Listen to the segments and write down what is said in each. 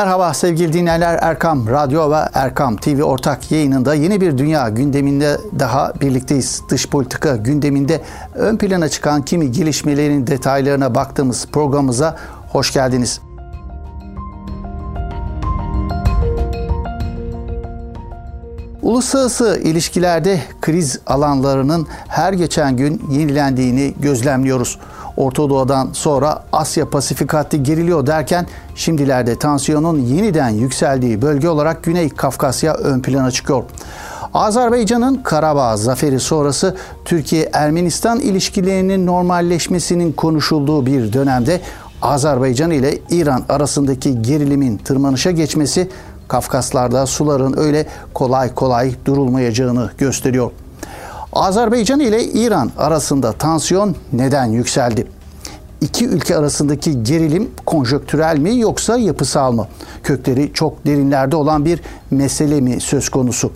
Merhaba sevgili dinleyenler Erkam Radyo ve Erkam TV ortak yayınında yeni bir dünya gündeminde daha birlikteyiz. Dış politika gündeminde ön plana çıkan kimi gelişmelerin detaylarına baktığımız programımıza hoş geldiniz. Uluslararası ilişkilerde kriz alanlarının her geçen gün yenilendiğini gözlemliyoruz. Orta Doğu'dan sonra Asya Pasifik hattı geriliyor derken şimdilerde tansiyonun yeniden yükseldiği bölge olarak Güney Kafkasya ön plana çıkıyor. Azerbaycan'ın Karabağ zaferi sonrası Türkiye-Ermenistan ilişkilerinin normalleşmesinin konuşulduğu bir dönemde Azerbaycan ile İran arasındaki gerilimin tırmanışa geçmesi Kafkaslarda suların öyle kolay kolay durulmayacağını gösteriyor. Azerbaycan ile İran arasında tansiyon neden yükseldi? İki ülke arasındaki gerilim konjöktürel mi yoksa yapısal mı? Kökleri çok derinlerde olan bir mesele mi söz konusu?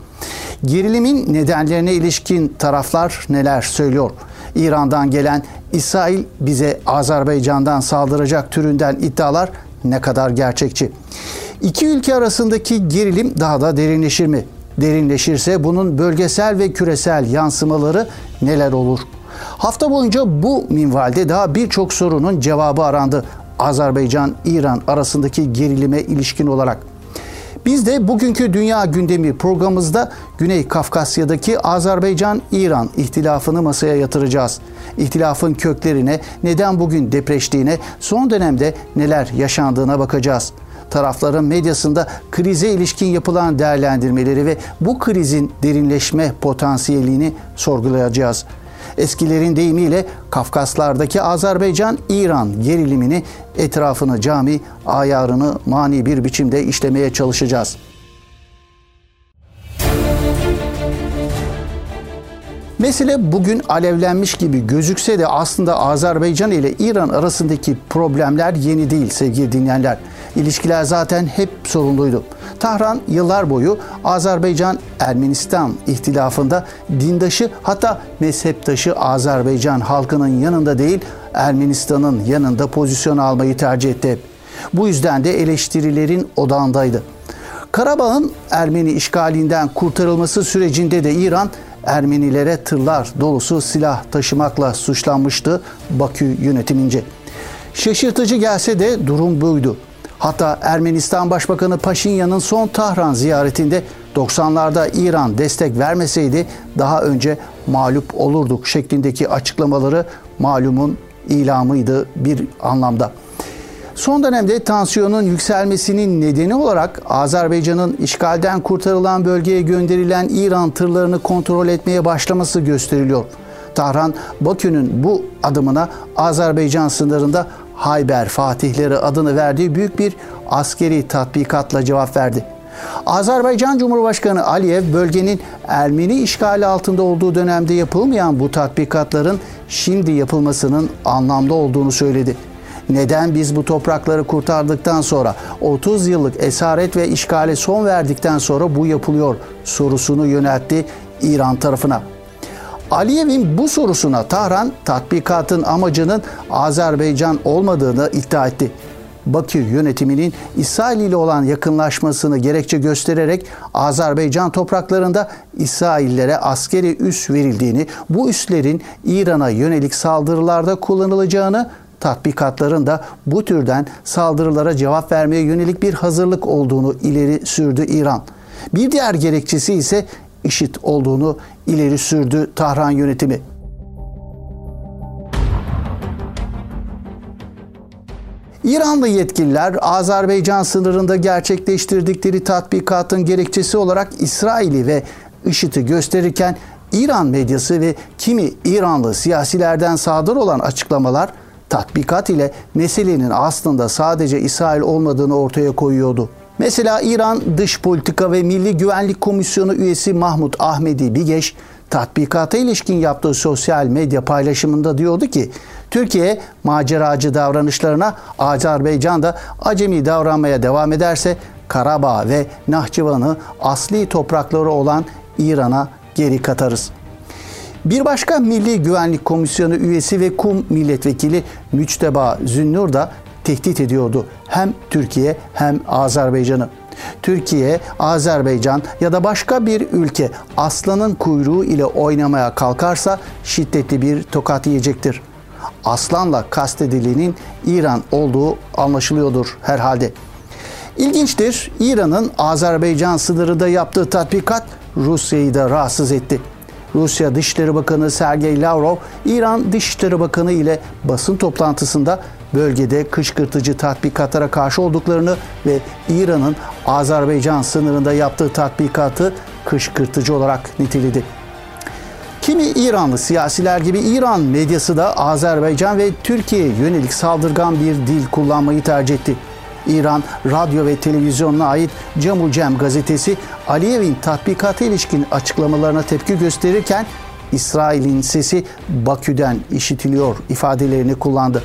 Gerilimin nedenlerine ilişkin taraflar neler söylüyor? İran'dan gelen İsrail bize Azerbaycan'dan saldıracak türünden iddialar ne kadar gerçekçi? İki ülke arasındaki gerilim daha da derinleşir mi? Derinleşirse bunun bölgesel ve küresel yansımaları neler olur? Hafta boyunca bu minvalde daha birçok sorunun cevabı arandı. Azerbaycan-İran arasındaki gerilime ilişkin olarak. Biz de bugünkü Dünya Gündemi programımızda Güney Kafkasya'daki Azerbaycan-İran ihtilafını masaya yatıracağız. İhtilafın köklerine, neden bugün depreştiğine, son dönemde neler yaşandığına bakacağız tarafların medyasında krize ilişkin yapılan değerlendirmeleri ve bu krizin derinleşme potansiyelini sorgulayacağız. Eskilerin deyimiyle Kafkaslardaki Azerbaycan-İran gerilimini etrafını cami, ayarını mani bir biçimde işlemeye çalışacağız. Mesele bugün alevlenmiş gibi gözükse de aslında Azerbaycan ile İran arasındaki problemler yeni değil sevgili dinleyenler. İlişkiler zaten hep sorunluydu. Tahran yıllar boyu Azerbaycan-Ermenistan ihtilafında dindaşı hatta mezheptaşı Azerbaycan halkının yanında değil Ermenistan'ın yanında pozisyon almayı tercih etti. Bu yüzden de eleştirilerin odağındaydı. Karabağ'ın Ermeni işgalinden kurtarılması sürecinde de İran Ermenilere tırlar dolusu silah taşımakla suçlanmıştı Bakü yönetimince. Şaşırtıcı gelse de durum buydu. Hatta Ermenistan Başbakanı Paşinyan'ın son Tahran ziyaretinde 90'larda İran destek vermeseydi daha önce mağlup olurduk şeklindeki açıklamaları malumun ilamıydı bir anlamda. Son dönemde tansiyonun yükselmesinin nedeni olarak Azerbaycan'ın işgalden kurtarılan bölgeye gönderilen İran tırlarını kontrol etmeye başlaması gösteriliyor. Tahran, Bakü'nün bu adımına Azerbaycan sınırında Hayber Fatihleri adını verdiği büyük bir askeri tatbikatla cevap verdi. Azerbaycan Cumhurbaşkanı Aliyev bölgenin Ermeni işgali altında olduğu dönemde yapılmayan bu tatbikatların şimdi yapılmasının anlamlı olduğunu söyledi. Neden biz bu toprakları kurtardıktan sonra 30 yıllık esaret ve işgale son verdikten sonra bu yapılıyor sorusunu yöneltti İran tarafına. Aliyev'in bu sorusuna Tahran tatbikatın amacının Azerbaycan olmadığını iddia etti. Bakü yönetiminin İsrail ile olan yakınlaşmasını gerekçe göstererek Azerbaycan topraklarında İsraillere askeri üs verildiğini, bu üslerin İran'a yönelik saldırılarda kullanılacağını tatbikatların da bu türden saldırılara cevap vermeye yönelik bir hazırlık olduğunu ileri sürdü İran. Bir diğer gerekçesi ise IŞİD olduğunu ileri sürdü Tahran yönetimi. İranlı yetkililer Azerbaycan sınırında gerçekleştirdikleri tatbikatın gerekçesi olarak İsrail'i ve IŞİD'i gösterirken İran medyası ve kimi İranlı siyasilerden sadır olan açıklamalar tatbikat ile meselenin aslında sadece İsrail olmadığını ortaya koyuyordu. Mesela İran Dış Politika ve Milli Güvenlik Komisyonu üyesi Mahmut Ahmedi Bigeş tatbikata ilişkin yaptığı sosyal medya paylaşımında diyordu ki Türkiye maceracı davranışlarına Azerbaycan da acemi davranmaya devam ederse Karabağ ve Nahçıvan'ı asli toprakları olan İran'a geri katarız. Bir başka Milli Güvenlik Komisyonu üyesi ve KUM milletvekili Müçteba Zünnur da tehdit ediyordu. Hem Türkiye hem Azerbaycan'ı. Türkiye, Azerbaycan ya da başka bir ülke aslanın kuyruğu ile oynamaya kalkarsa şiddetli bir tokat yiyecektir. Aslanla kastedilenin İran olduğu anlaşılıyordur herhalde. İlginçtir, İran'ın Azerbaycan sınırında yaptığı tatbikat Rusya'yı da rahatsız etti. Rusya Dışişleri Bakanı Sergey Lavrov, İran Dışişleri Bakanı ile basın toplantısında bölgede kışkırtıcı tatbikatlara karşı olduklarını ve İran'ın Azerbaycan sınırında yaptığı tatbikatı kışkırtıcı olarak niteledi. Kimi İranlı siyasiler gibi İran medyası da Azerbaycan ve Türkiye'ye yönelik saldırgan bir dil kullanmayı tercih etti. İran radyo ve televizyonuna ait Camu Cem gazetesi Aliyev'in tatbikata ilişkin açıklamalarına tepki gösterirken İsrail'in sesi Bakü'den işitiliyor ifadelerini kullandı.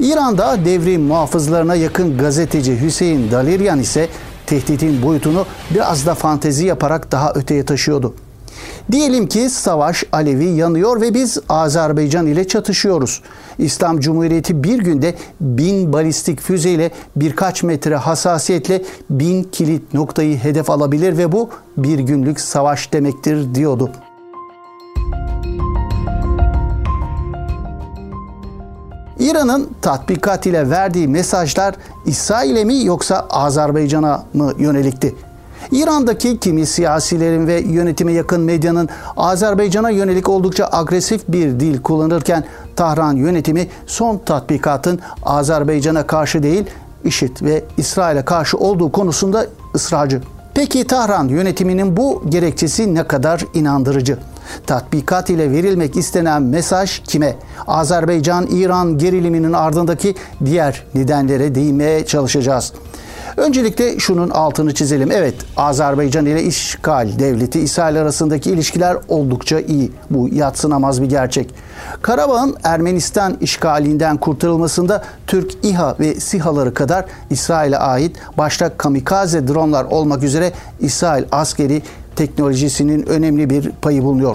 İran'da devrim muhafızlarına yakın gazeteci Hüseyin Daliryan ise tehditin boyutunu biraz da fantezi yaparak daha öteye taşıyordu. Diyelim ki savaş alevi yanıyor ve biz Azerbaycan ile çatışıyoruz. İslam Cumhuriyeti bir günde bin balistik füzeyle birkaç metre hassasiyetle bin kilit noktayı hedef alabilir ve bu bir günlük savaş demektir diyordu. İran'ın tatbikat ile verdiği mesajlar İsrail'e mi yoksa Azerbaycan'a mı yönelikti? İran'daki kimi siyasilerin ve yönetime yakın medyanın Azerbaycan'a yönelik oldukça agresif bir dil kullanırken Tahran yönetimi son tatbikatın Azerbaycan'a karşı değil IŞİD ve İsrail'e karşı olduğu konusunda ısrarcı. Peki Tahran yönetiminin bu gerekçesi ne kadar inandırıcı? Tatbikat ile verilmek istenen mesaj kime? Azerbaycan-İran geriliminin ardındaki diğer nedenlere değinmeye çalışacağız. Öncelikle şunun altını çizelim. Evet, Azerbaycan ile işgal devleti İsrail arasındaki ilişkiler oldukça iyi. Bu yatsınamaz bir gerçek. Karabağ'ın Ermenistan işgalinden kurtarılmasında Türk İHA ve SİHA'ları kadar İsrail'e ait başta kamikaze dronlar olmak üzere İsrail askeri teknolojisinin önemli bir payı bulunuyor.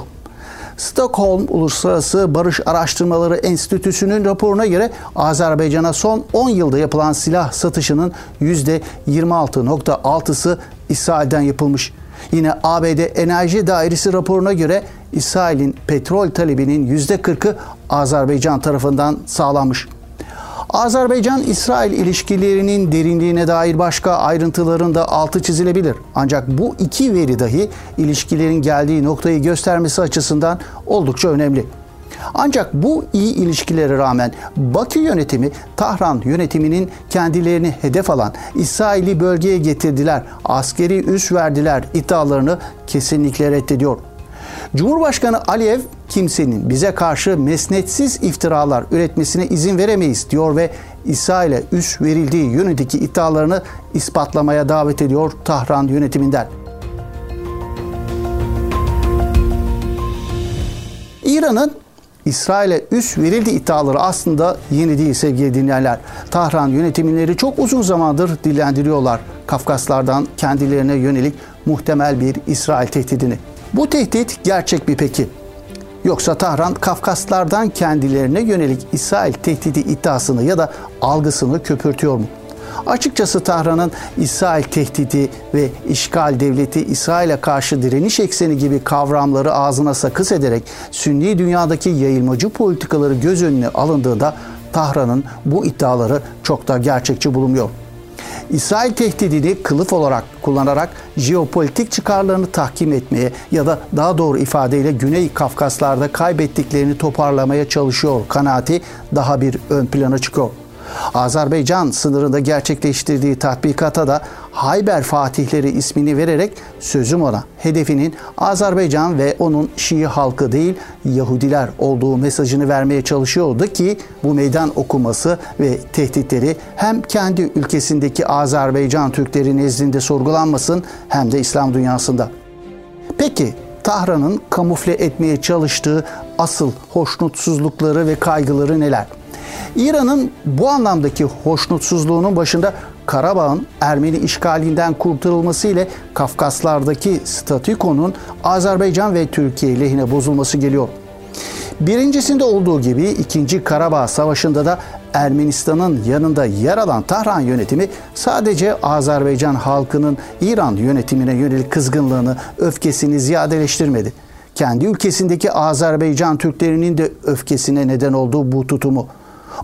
Stockholm Uluslararası Barış Araştırmaları Enstitüsü'nün raporuna göre Azerbaycan'a son 10 yılda yapılan silah satışının %26.6'sı İsrail'den yapılmış. Yine ABD Enerji Dairesi raporuna göre İsrail'in petrol talebinin %40'ı Azerbaycan tarafından sağlanmış. Azerbaycan-İsrail ilişkilerinin derinliğine dair başka ayrıntıların da altı çizilebilir. Ancak bu iki veri dahi ilişkilerin geldiği noktayı göstermesi açısından oldukça önemli. Ancak bu iyi ilişkilere rağmen Bakü yönetimi Tahran yönetiminin kendilerini hedef alan İsrail'i bölgeye getirdiler, askeri üs verdiler iddialarını kesinlikle reddediyor. Cumhurbaşkanı Aliyev kimsenin bize karşı mesnetsiz iftiralar üretmesine izin veremeyiz diyor ve İsrail'e üs verildiği yönündeki iddialarını ispatlamaya davet ediyor Tahran yönetiminden. İran'ın İsrail'e üs verildi iddiaları aslında yeni değil sevgili dinleyenler. Tahran yönetimleri çok uzun zamandır dillendiriyorlar Kafkaslardan kendilerine yönelik muhtemel bir İsrail tehdidini. Bu tehdit gerçek bir peki? Yoksa Tahran Kafkaslardan kendilerine yönelik İsrail tehdidi iddiasını ya da algısını köpürtüyor mu? Açıkçası Tahran'ın İsrail tehdidi ve işgal devleti İsrail'e karşı direniş ekseni gibi kavramları ağzına sakız ederek Sünni dünyadaki yayılmacı politikaları göz önüne alındığında Tahran'ın bu iddiaları çok da gerçekçi bulunmuyor. İsrail tehdidini kılıf olarak kullanarak jeopolitik çıkarlarını tahkim etmeye ya da daha doğru ifadeyle Güney Kafkaslar'da kaybettiklerini toparlamaya çalışıyor kanaati daha bir ön plana çıkıyor. Azerbaycan sınırında gerçekleştirdiği tatbikata da Hayber Fatihleri ismini vererek sözüm ona hedefinin Azerbaycan ve onun Şii halkı değil Yahudiler olduğu mesajını vermeye çalışıyordu ki bu meydan okuması ve tehditleri hem kendi ülkesindeki Azerbaycan Türkleri nezdinde sorgulanmasın hem de İslam dünyasında. Peki Tahran'ın kamufle etmeye çalıştığı asıl hoşnutsuzlukları ve kaygıları neler? İran'ın bu anlamdaki hoşnutsuzluğunun başında Karabağ'ın Ermeni işgalinden kurtarılması ile Kafkaslardaki statükonun Azerbaycan ve Türkiye lehine bozulması geliyor. Birincisinde olduğu gibi 2. Karabağ Savaşı'nda da Ermenistan'ın yanında yer alan Tahran yönetimi sadece Azerbaycan halkının İran yönetimine yönelik kızgınlığını, öfkesini ziyadeleştirmedi. Kendi ülkesindeki Azerbaycan Türklerinin de öfkesine neden olduğu bu tutumu.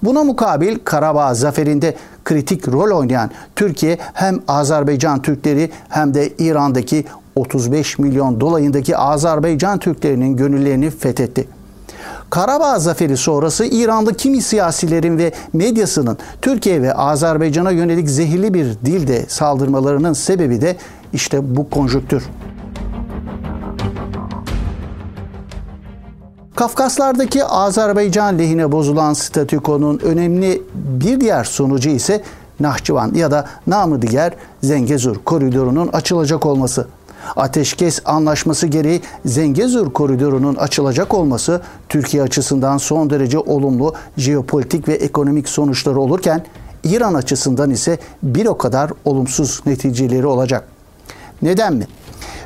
Buna mukabil Karabağ zaferinde kritik rol oynayan Türkiye hem Azerbaycan Türkleri hem de İran'daki 35 milyon dolayındaki Azerbaycan Türklerinin gönüllerini fethetti. Karabağ zaferi sonrası İranlı kimi siyasilerin ve medyasının Türkiye ve Azerbaycan'a yönelik zehirli bir dilde saldırmalarının sebebi de işte bu konjüktür. Kafkaslardaki Azerbaycan lehine bozulan statükonun önemli bir diğer sonucu ise Nahçıvan ya da namı diğer Zengezur koridorunun açılacak olması. Ateşkes anlaşması gereği Zengezur koridorunun açılacak olması Türkiye açısından son derece olumlu jeopolitik ve ekonomik sonuçları olurken İran açısından ise bir o kadar olumsuz neticeleri olacak. Neden mi?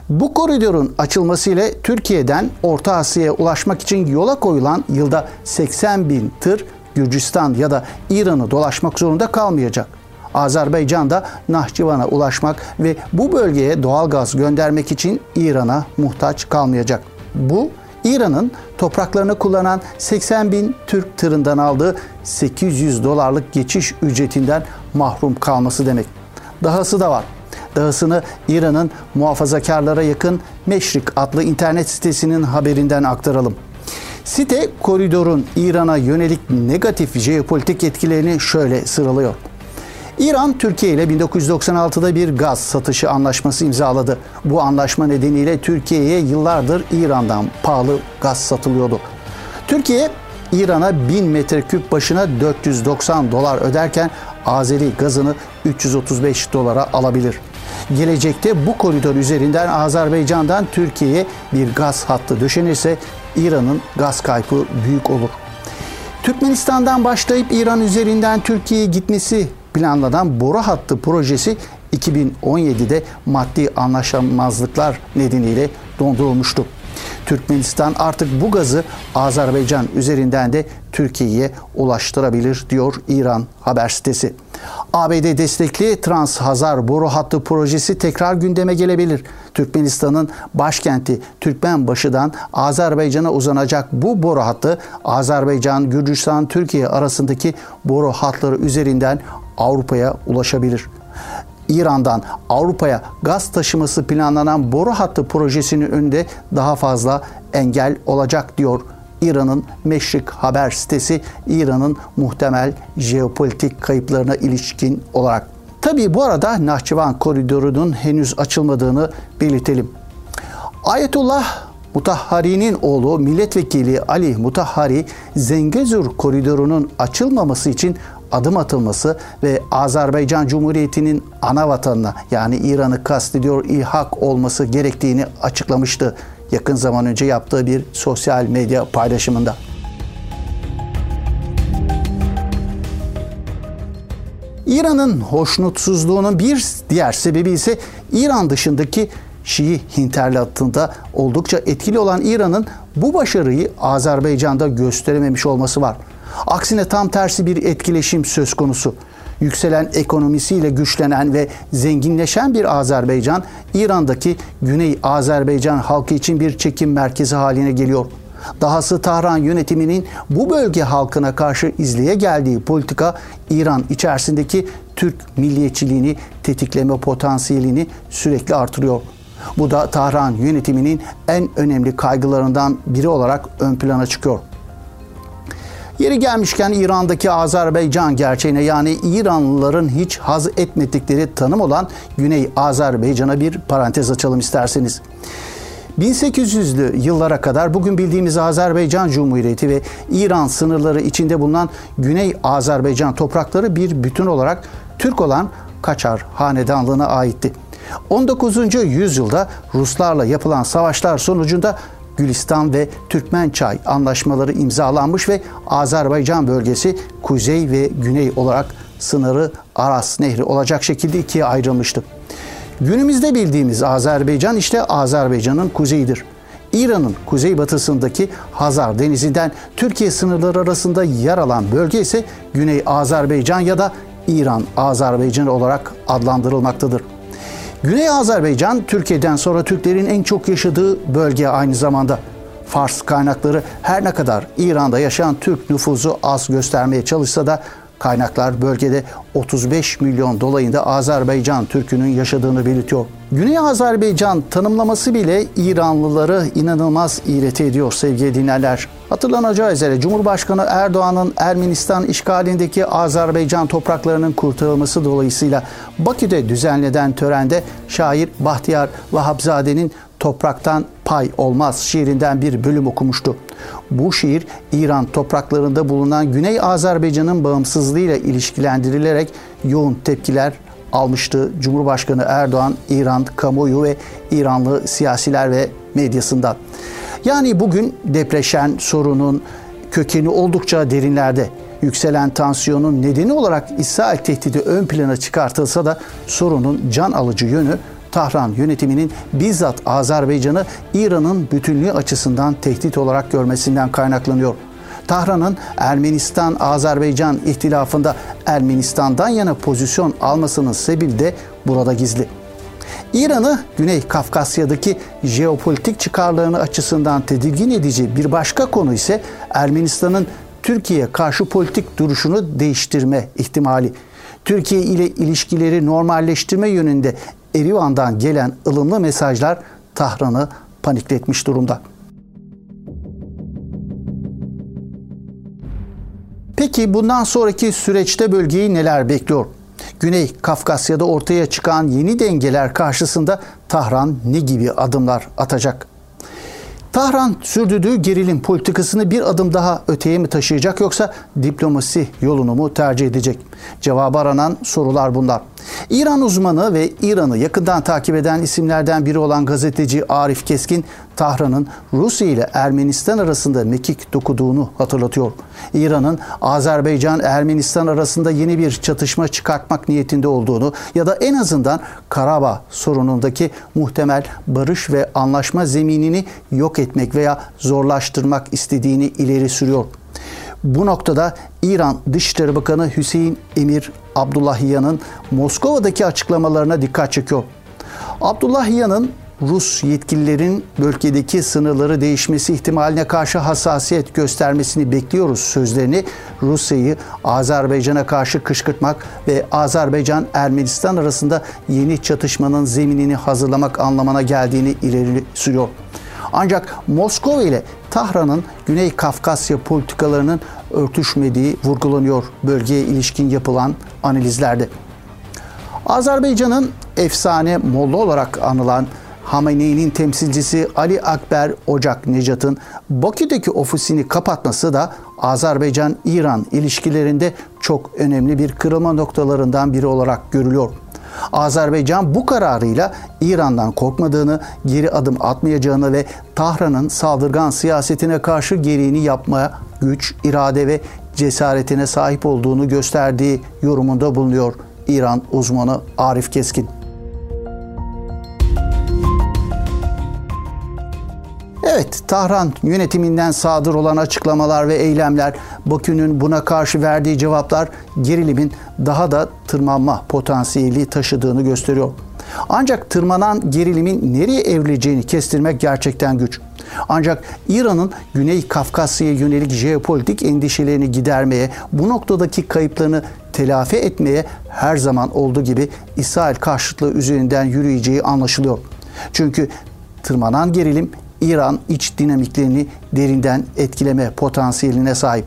Bu koridorun açılması ile Türkiye'den Orta Asya'ya ulaşmak için yola koyulan yılda 80 bin tır Gürcistan ya da İran'ı dolaşmak zorunda kalmayacak. Azerbaycan da Nahçıvan'a ulaşmak ve bu bölgeye doğal gaz göndermek için İran'a muhtaç kalmayacak. Bu İran'ın topraklarını kullanan 80 bin Türk tırından aldığı 800 dolarlık geçiş ücretinden mahrum kalması demek. Dahası da var. Dahasını İran'ın muhafazakarlara yakın Meşrik adlı internet sitesinin haberinden aktaralım. Site koridorun İran'a yönelik negatif jeopolitik etkilerini şöyle sıralıyor. İran Türkiye ile 1996'da bir gaz satışı anlaşması imzaladı. Bu anlaşma nedeniyle Türkiye'ye yıllardır İran'dan pahalı gaz satılıyordu. Türkiye İran'a 1000 metreküp başına 490 dolar öderken Azeri gazını 335 dolara alabilir. Gelecekte bu koridor üzerinden Azerbaycan'dan Türkiye'ye bir gaz hattı döşenirse İran'ın gaz kaybı büyük olur. Türkmenistan'dan başlayıp İran üzerinden Türkiye'ye gitmesi planlanan boru hattı projesi 2017'de maddi anlaşamazlıklar nedeniyle dondurulmuştu. Türkmenistan artık bu gazı Azerbaycan üzerinden de Türkiye'ye ulaştırabilir diyor İran haber sitesi. ABD destekli Trans-Hazar boru hattı projesi tekrar gündeme gelebilir. Türkmenistan'ın başkenti Türkmenbaşı'dan Azerbaycan'a uzanacak bu boru hattı Azerbaycan, Gürcistan, Türkiye arasındaki boru hatları üzerinden Avrupa'ya ulaşabilir. İran'dan Avrupa'ya gaz taşıması planlanan boru hattı projesinin önünde daha fazla engel olacak diyor İran'ın Meşrik haber sitesi İran'ın muhtemel jeopolitik kayıplarına ilişkin olarak. Tabi bu arada Nahçıvan koridorunun henüz açılmadığını belirtelim. Ayetullah Mutahhari'nin oğlu milletvekili Ali Mutahhari Zengezur koridorunun açılmaması için adım atılması ve Azerbaycan Cumhuriyeti'nin ana vatanına yani İran'ı kastediyor ilhak olması gerektiğini açıklamıştı yakın zaman önce yaptığı bir sosyal medya paylaşımında. İran'ın hoşnutsuzluğunun bir diğer sebebi ise İran dışındaki Şii hinterlatında oldukça etkili olan İran'ın bu başarıyı Azerbaycan'da gösterememiş olması var. Aksine tam tersi bir etkileşim söz konusu. Yükselen ekonomisiyle güçlenen ve zenginleşen bir Azerbaycan, İran'daki Güney Azerbaycan halkı için bir çekim merkezi haline geliyor. Dahası Tahran yönetiminin bu bölge halkına karşı izleye geldiği politika İran içerisindeki Türk milliyetçiliğini tetikleme potansiyelini sürekli artırıyor. Bu da Tahran yönetiminin en önemli kaygılarından biri olarak ön plana çıkıyor. Yeri gelmişken İran'daki Azerbaycan gerçeğine yani İranlıların hiç haz etmedikleri tanım olan Güney Azerbaycan'a bir parantez açalım isterseniz. 1800'lü yıllara kadar bugün bildiğimiz Azerbaycan Cumhuriyeti ve İran sınırları içinde bulunan Güney Azerbaycan toprakları bir bütün olarak Türk olan Kaçar Hanedanlığı'na aitti. 19. yüzyılda Ruslarla yapılan savaşlar sonucunda Gülistan ve Türkmençay anlaşmaları imzalanmış ve Azerbaycan bölgesi kuzey ve güney olarak sınırı Aras Nehri olacak şekilde ikiye ayrılmıştı. Günümüzde bildiğimiz Azerbaycan işte Azerbaycan'ın kuzeyidir. İran'ın kuzeybatısındaki Hazar Denizi'nden Türkiye sınırları arasında yer alan bölge ise Güney Azerbaycan ya da İran Azerbaycan olarak adlandırılmaktadır. Güney Azerbaycan Türkiye'den sonra Türklerin en çok yaşadığı bölge aynı zamanda. Fars kaynakları her ne kadar İran'da yaşayan Türk nüfusu az göstermeye çalışsa da kaynaklar bölgede 35 milyon dolayında Azerbaycan Türk'ünün yaşadığını belirtiyor. Güney Azerbaycan tanımlaması bile İranlıları inanılmaz iğreti ediyor sevgili dinlerler. Hatırlanacağı üzere Cumhurbaşkanı Erdoğan'ın Ermenistan işgalindeki Azerbaycan topraklarının kurtarılması dolayısıyla Bakü'de düzenlenen törende şair Bahtiyar Vahapzade'nin Topraktan Pay Olmaz şiirinden bir bölüm okumuştu. Bu şiir İran topraklarında bulunan Güney Azerbaycan'ın bağımsızlığıyla ilişkilendirilerek yoğun tepkiler almıştı Cumhurbaşkanı Erdoğan, İran kamuoyu ve İranlı siyasiler ve medyasından. Yani bugün depreşen sorunun kökeni oldukça derinlerde. Yükselen tansiyonun nedeni olarak İsrail tehdidi ön plana çıkartılsa da sorunun can alıcı yönü Tahran yönetiminin bizzat Azerbaycan'ı İran'ın bütünlüğü açısından tehdit olarak görmesinden kaynaklanıyor. Tahran'ın Ermenistan-Azerbaycan ihtilafında Ermenistan'dan yana pozisyon almasının sebebi de burada gizli. İran'ı Güney Kafkasya'daki jeopolitik çıkarlarını açısından tedirgin edici bir başka konu ise Ermenistan'ın Türkiye'ye karşı politik duruşunu değiştirme ihtimali. Türkiye ile ilişkileri normalleştirme yönünde Erivan'dan gelen ılımlı mesajlar Tahran'ı panikletmiş durumda. Peki bundan sonraki süreçte bölgeyi neler bekliyor? Güney Kafkasya'da ortaya çıkan yeni dengeler karşısında Tahran ne gibi adımlar atacak? Tahran sürdürdüğü gerilim politikasını bir adım daha öteye mi taşıyacak yoksa diplomasi yolunu mu tercih edecek? Cevabı aranan sorular bunlar. İran uzmanı ve İran'ı yakından takip eden isimlerden biri olan gazeteci Arif Keskin, Tahran'ın Rusya ile Ermenistan arasında mekik dokuduğunu hatırlatıyor. İran'ın Azerbaycan-Ermenistan arasında yeni bir çatışma çıkartmak niyetinde olduğunu ya da en azından Karabağ sorunundaki muhtemel barış ve anlaşma zeminini yok etmek veya zorlaştırmak istediğini ileri sürüyor. Bu noktada İran Dışişleri Bakanı Hüseyin Emir Abdullahiyan'ın Moskova'daki açıklamalarına dikkat çekiyor. Abdullahiyan'ın Rus yetkililerin bölgedeki sınırları değişmesi ihtimaline karşı hassasiyet göstermesini bekliyoruz sözlerini Rusya'yı Azerbaycan'a karşı kışkırtmak ve Azerbaycan-Ermenistan arasında yeni çatışmanın zeminini hazırlamak anlamına geldiğini ileri sürüyor. Ancak Moskova ile Tahran'ın Güney Kafkasya politikalarının örtüşmediği vurgulanıyor bölgeye ilişkin yapılan analizlerde. Azerbaycan'ın efsane Molla olarak anılan Hamene'nin temsilcisi Ali Akber Ocak Necat'ın Bakü'deki ofisini kapatması da Azerbaycan-İran ilişkilerinde çok önemli bir kırılma noktalarından biri olarak görülüyor. Azerbaycan bu kararıyla İran'dan korkmadığını, geri adım atmayacağını ve Tahran'ın saldırgan siyasetine karşı gereğini yapmaya güç, irade ve cesaretine sahip olduğunu gösterdiği yorumunda bulunuyor İran uzmanı Arif Keskin. Evet, Tahran yönetiminden sadır olan açıklamalar ve eylemler, Bakü'nün buna karşı verdiği cevaplar gerilimin daha da tırmanma potansiyeli taşıdığını gösteriyor. Ancak tırmanan gerilimin nereye evrileceğini kestirmek gerçekten güç. Ancak İran'ın Güney Kafkasya'ya yönelik jeopolitik endişelerini gidermeye, bu noktadaki kayıplarını telafi etmeye her zaman olduğu gibi İsrail karşıtlığı üzerinden yürüyeceği anlaşılıyor. Çünkü tırmanan gerilim İran iç dinamiklerini derinden etkileme potansiyeline sahip.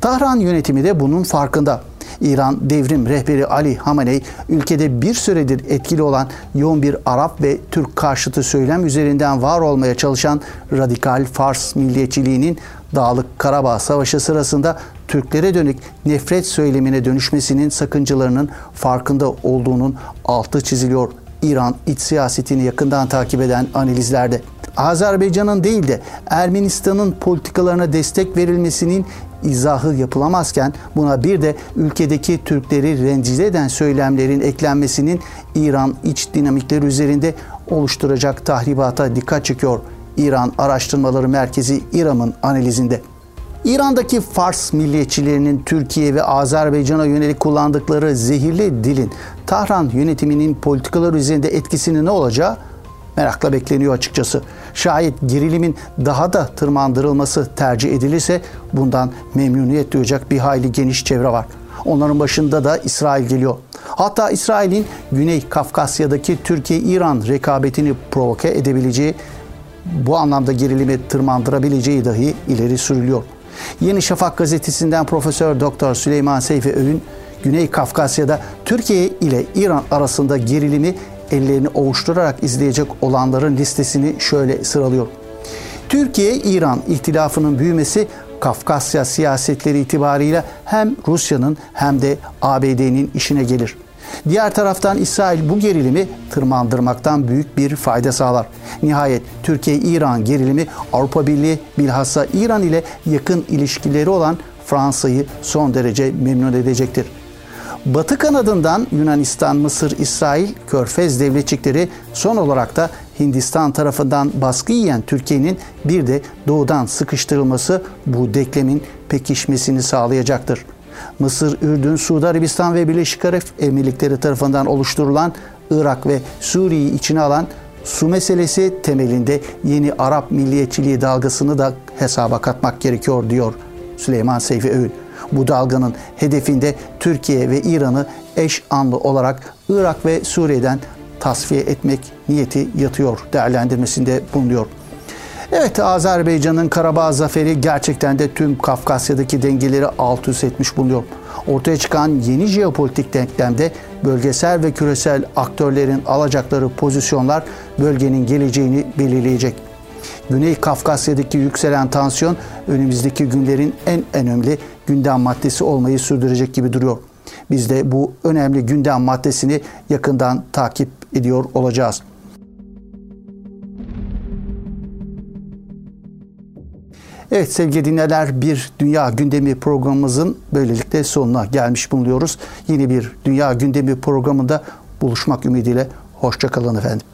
Tahran yönetimi de bunun farkında. İran devrim rehberi Ali Hamenei ülkede bir süredir etkili olan yoğun bir Arap ve Türk karşıtı söylem üzerinden var olmaya çalışan radikal Fars milliyetçiliğinin Dağlık Karabağ Savaşı sırasında Türklere dönük nefret söylemine dönüşmesinin sakıncalarının farkında olduğunun altı çiziliyor İran iç siyasetini yakından takip eden analizlerde. Azerbaycan'ın değil de Ermenistan'ın politikalarına destek verilmesinin izahı yapılamazken buna bir de ülkedeki Türkleri rencide eden söylemlerin eklenmesinin İran iç dinamikleri üzerinde oluşturacak tahribata dikkat çekiyor İran Araştırmaları Merkezi İRAM'ın analizinde. İran'daki Fars milliyetçilerinin Türkiye ve Azerbaycan'a yönelik kullandıkları zehirli dilin Tahran yönetiminin politikalar üzerinde etkisinin ne olacağı merakla bekleniyor açıkçası. Şayet gerilimin daha da tırmandırılması tercih edilirse bundan memnuniyet duyacak bir hayli geniş çevre var. Onların başında da İsrail geliyor. Hatta İsrail'in Güney Kafkasya'daki Türkiye-İran rekabetini provoke edebileceği, bu anlamda gerilimi tırmandırabileceği dahi ileri sürülüyor. Yeni Şafak gazetesinden Profesör Doktor Süleyman Seyfi Öğün, Güney Kafkasya'da Türkiye ile İran arasında gerilimi ellerini ovuşturarak izleyecek olanların listesini şöyle sıralıyor. Türkiye-İran ihtilafının büyümesi Kafkasya siyasetleri itibarıyla hem Rusya'nın hem de ABD'nin işine gelir. Diğer taraftan İsrail bu gerilimi tırmandırmaktan büyük bir fayda sağlar. Nihayet Türkiye-İran gerilimi Avrupa Birliği bilhassa İran ile yakın ilişkileri olan Fransa'yı son derece memnun edecektir. Batı kanadından Yunanistan, Mısır, İsrail, Körfez devletçikleri son olarak da Hindistan tarafından baskı yiyen Türkiye'nin bir de doğudan sıkıştırılması bu denklemin pekişmesini sağlayacaktır. Mısır, Ürdün, Suudi Arabistan ve Birleşik Arap Emirlikleri tarafından oluşturulan Irak ve Suriye'yi içine alan su meselesi temelinde yeni Arap milliyetçiliği dalgasını da hesaba katmak gerekiyor diyor Süleyman Seyfi Öğün. Bu dalganın hedefinde Türkiye ve İran'ı eş anlı olarak Irak ve Suriye'den tasfiye etmek niyeti yatıyor değerlendirmesinde bulunuyor. Evet Azerbaycan'ın Karabağ zaferi gerçekten de tüm Kafkasya'daki dengeleri alt üst etmiş bulunuyor. Ortaya çıkan yeni jeopolitik denklemde bölgesel ve küresel aktörlerin alacakları pozisyonlar bölgenin geleceğini belirleyecek. Güney Kafkasya'daki yükselen tansiyon önümüzdeki günlerin en önemli gündem maddesi olmayı sürdürecek gibi duruyor. Biz de bu önemli gündem maddesini yakından takip ediyor olacağız. Evet sevgili dinleyenler bir Dünya Gündemi programımızın böylelikle sonuna gelmiş bulunuyoruz. Yeni bir Dünya Gündemi programında buluşmak ümidiyle hoşçakalın efendim.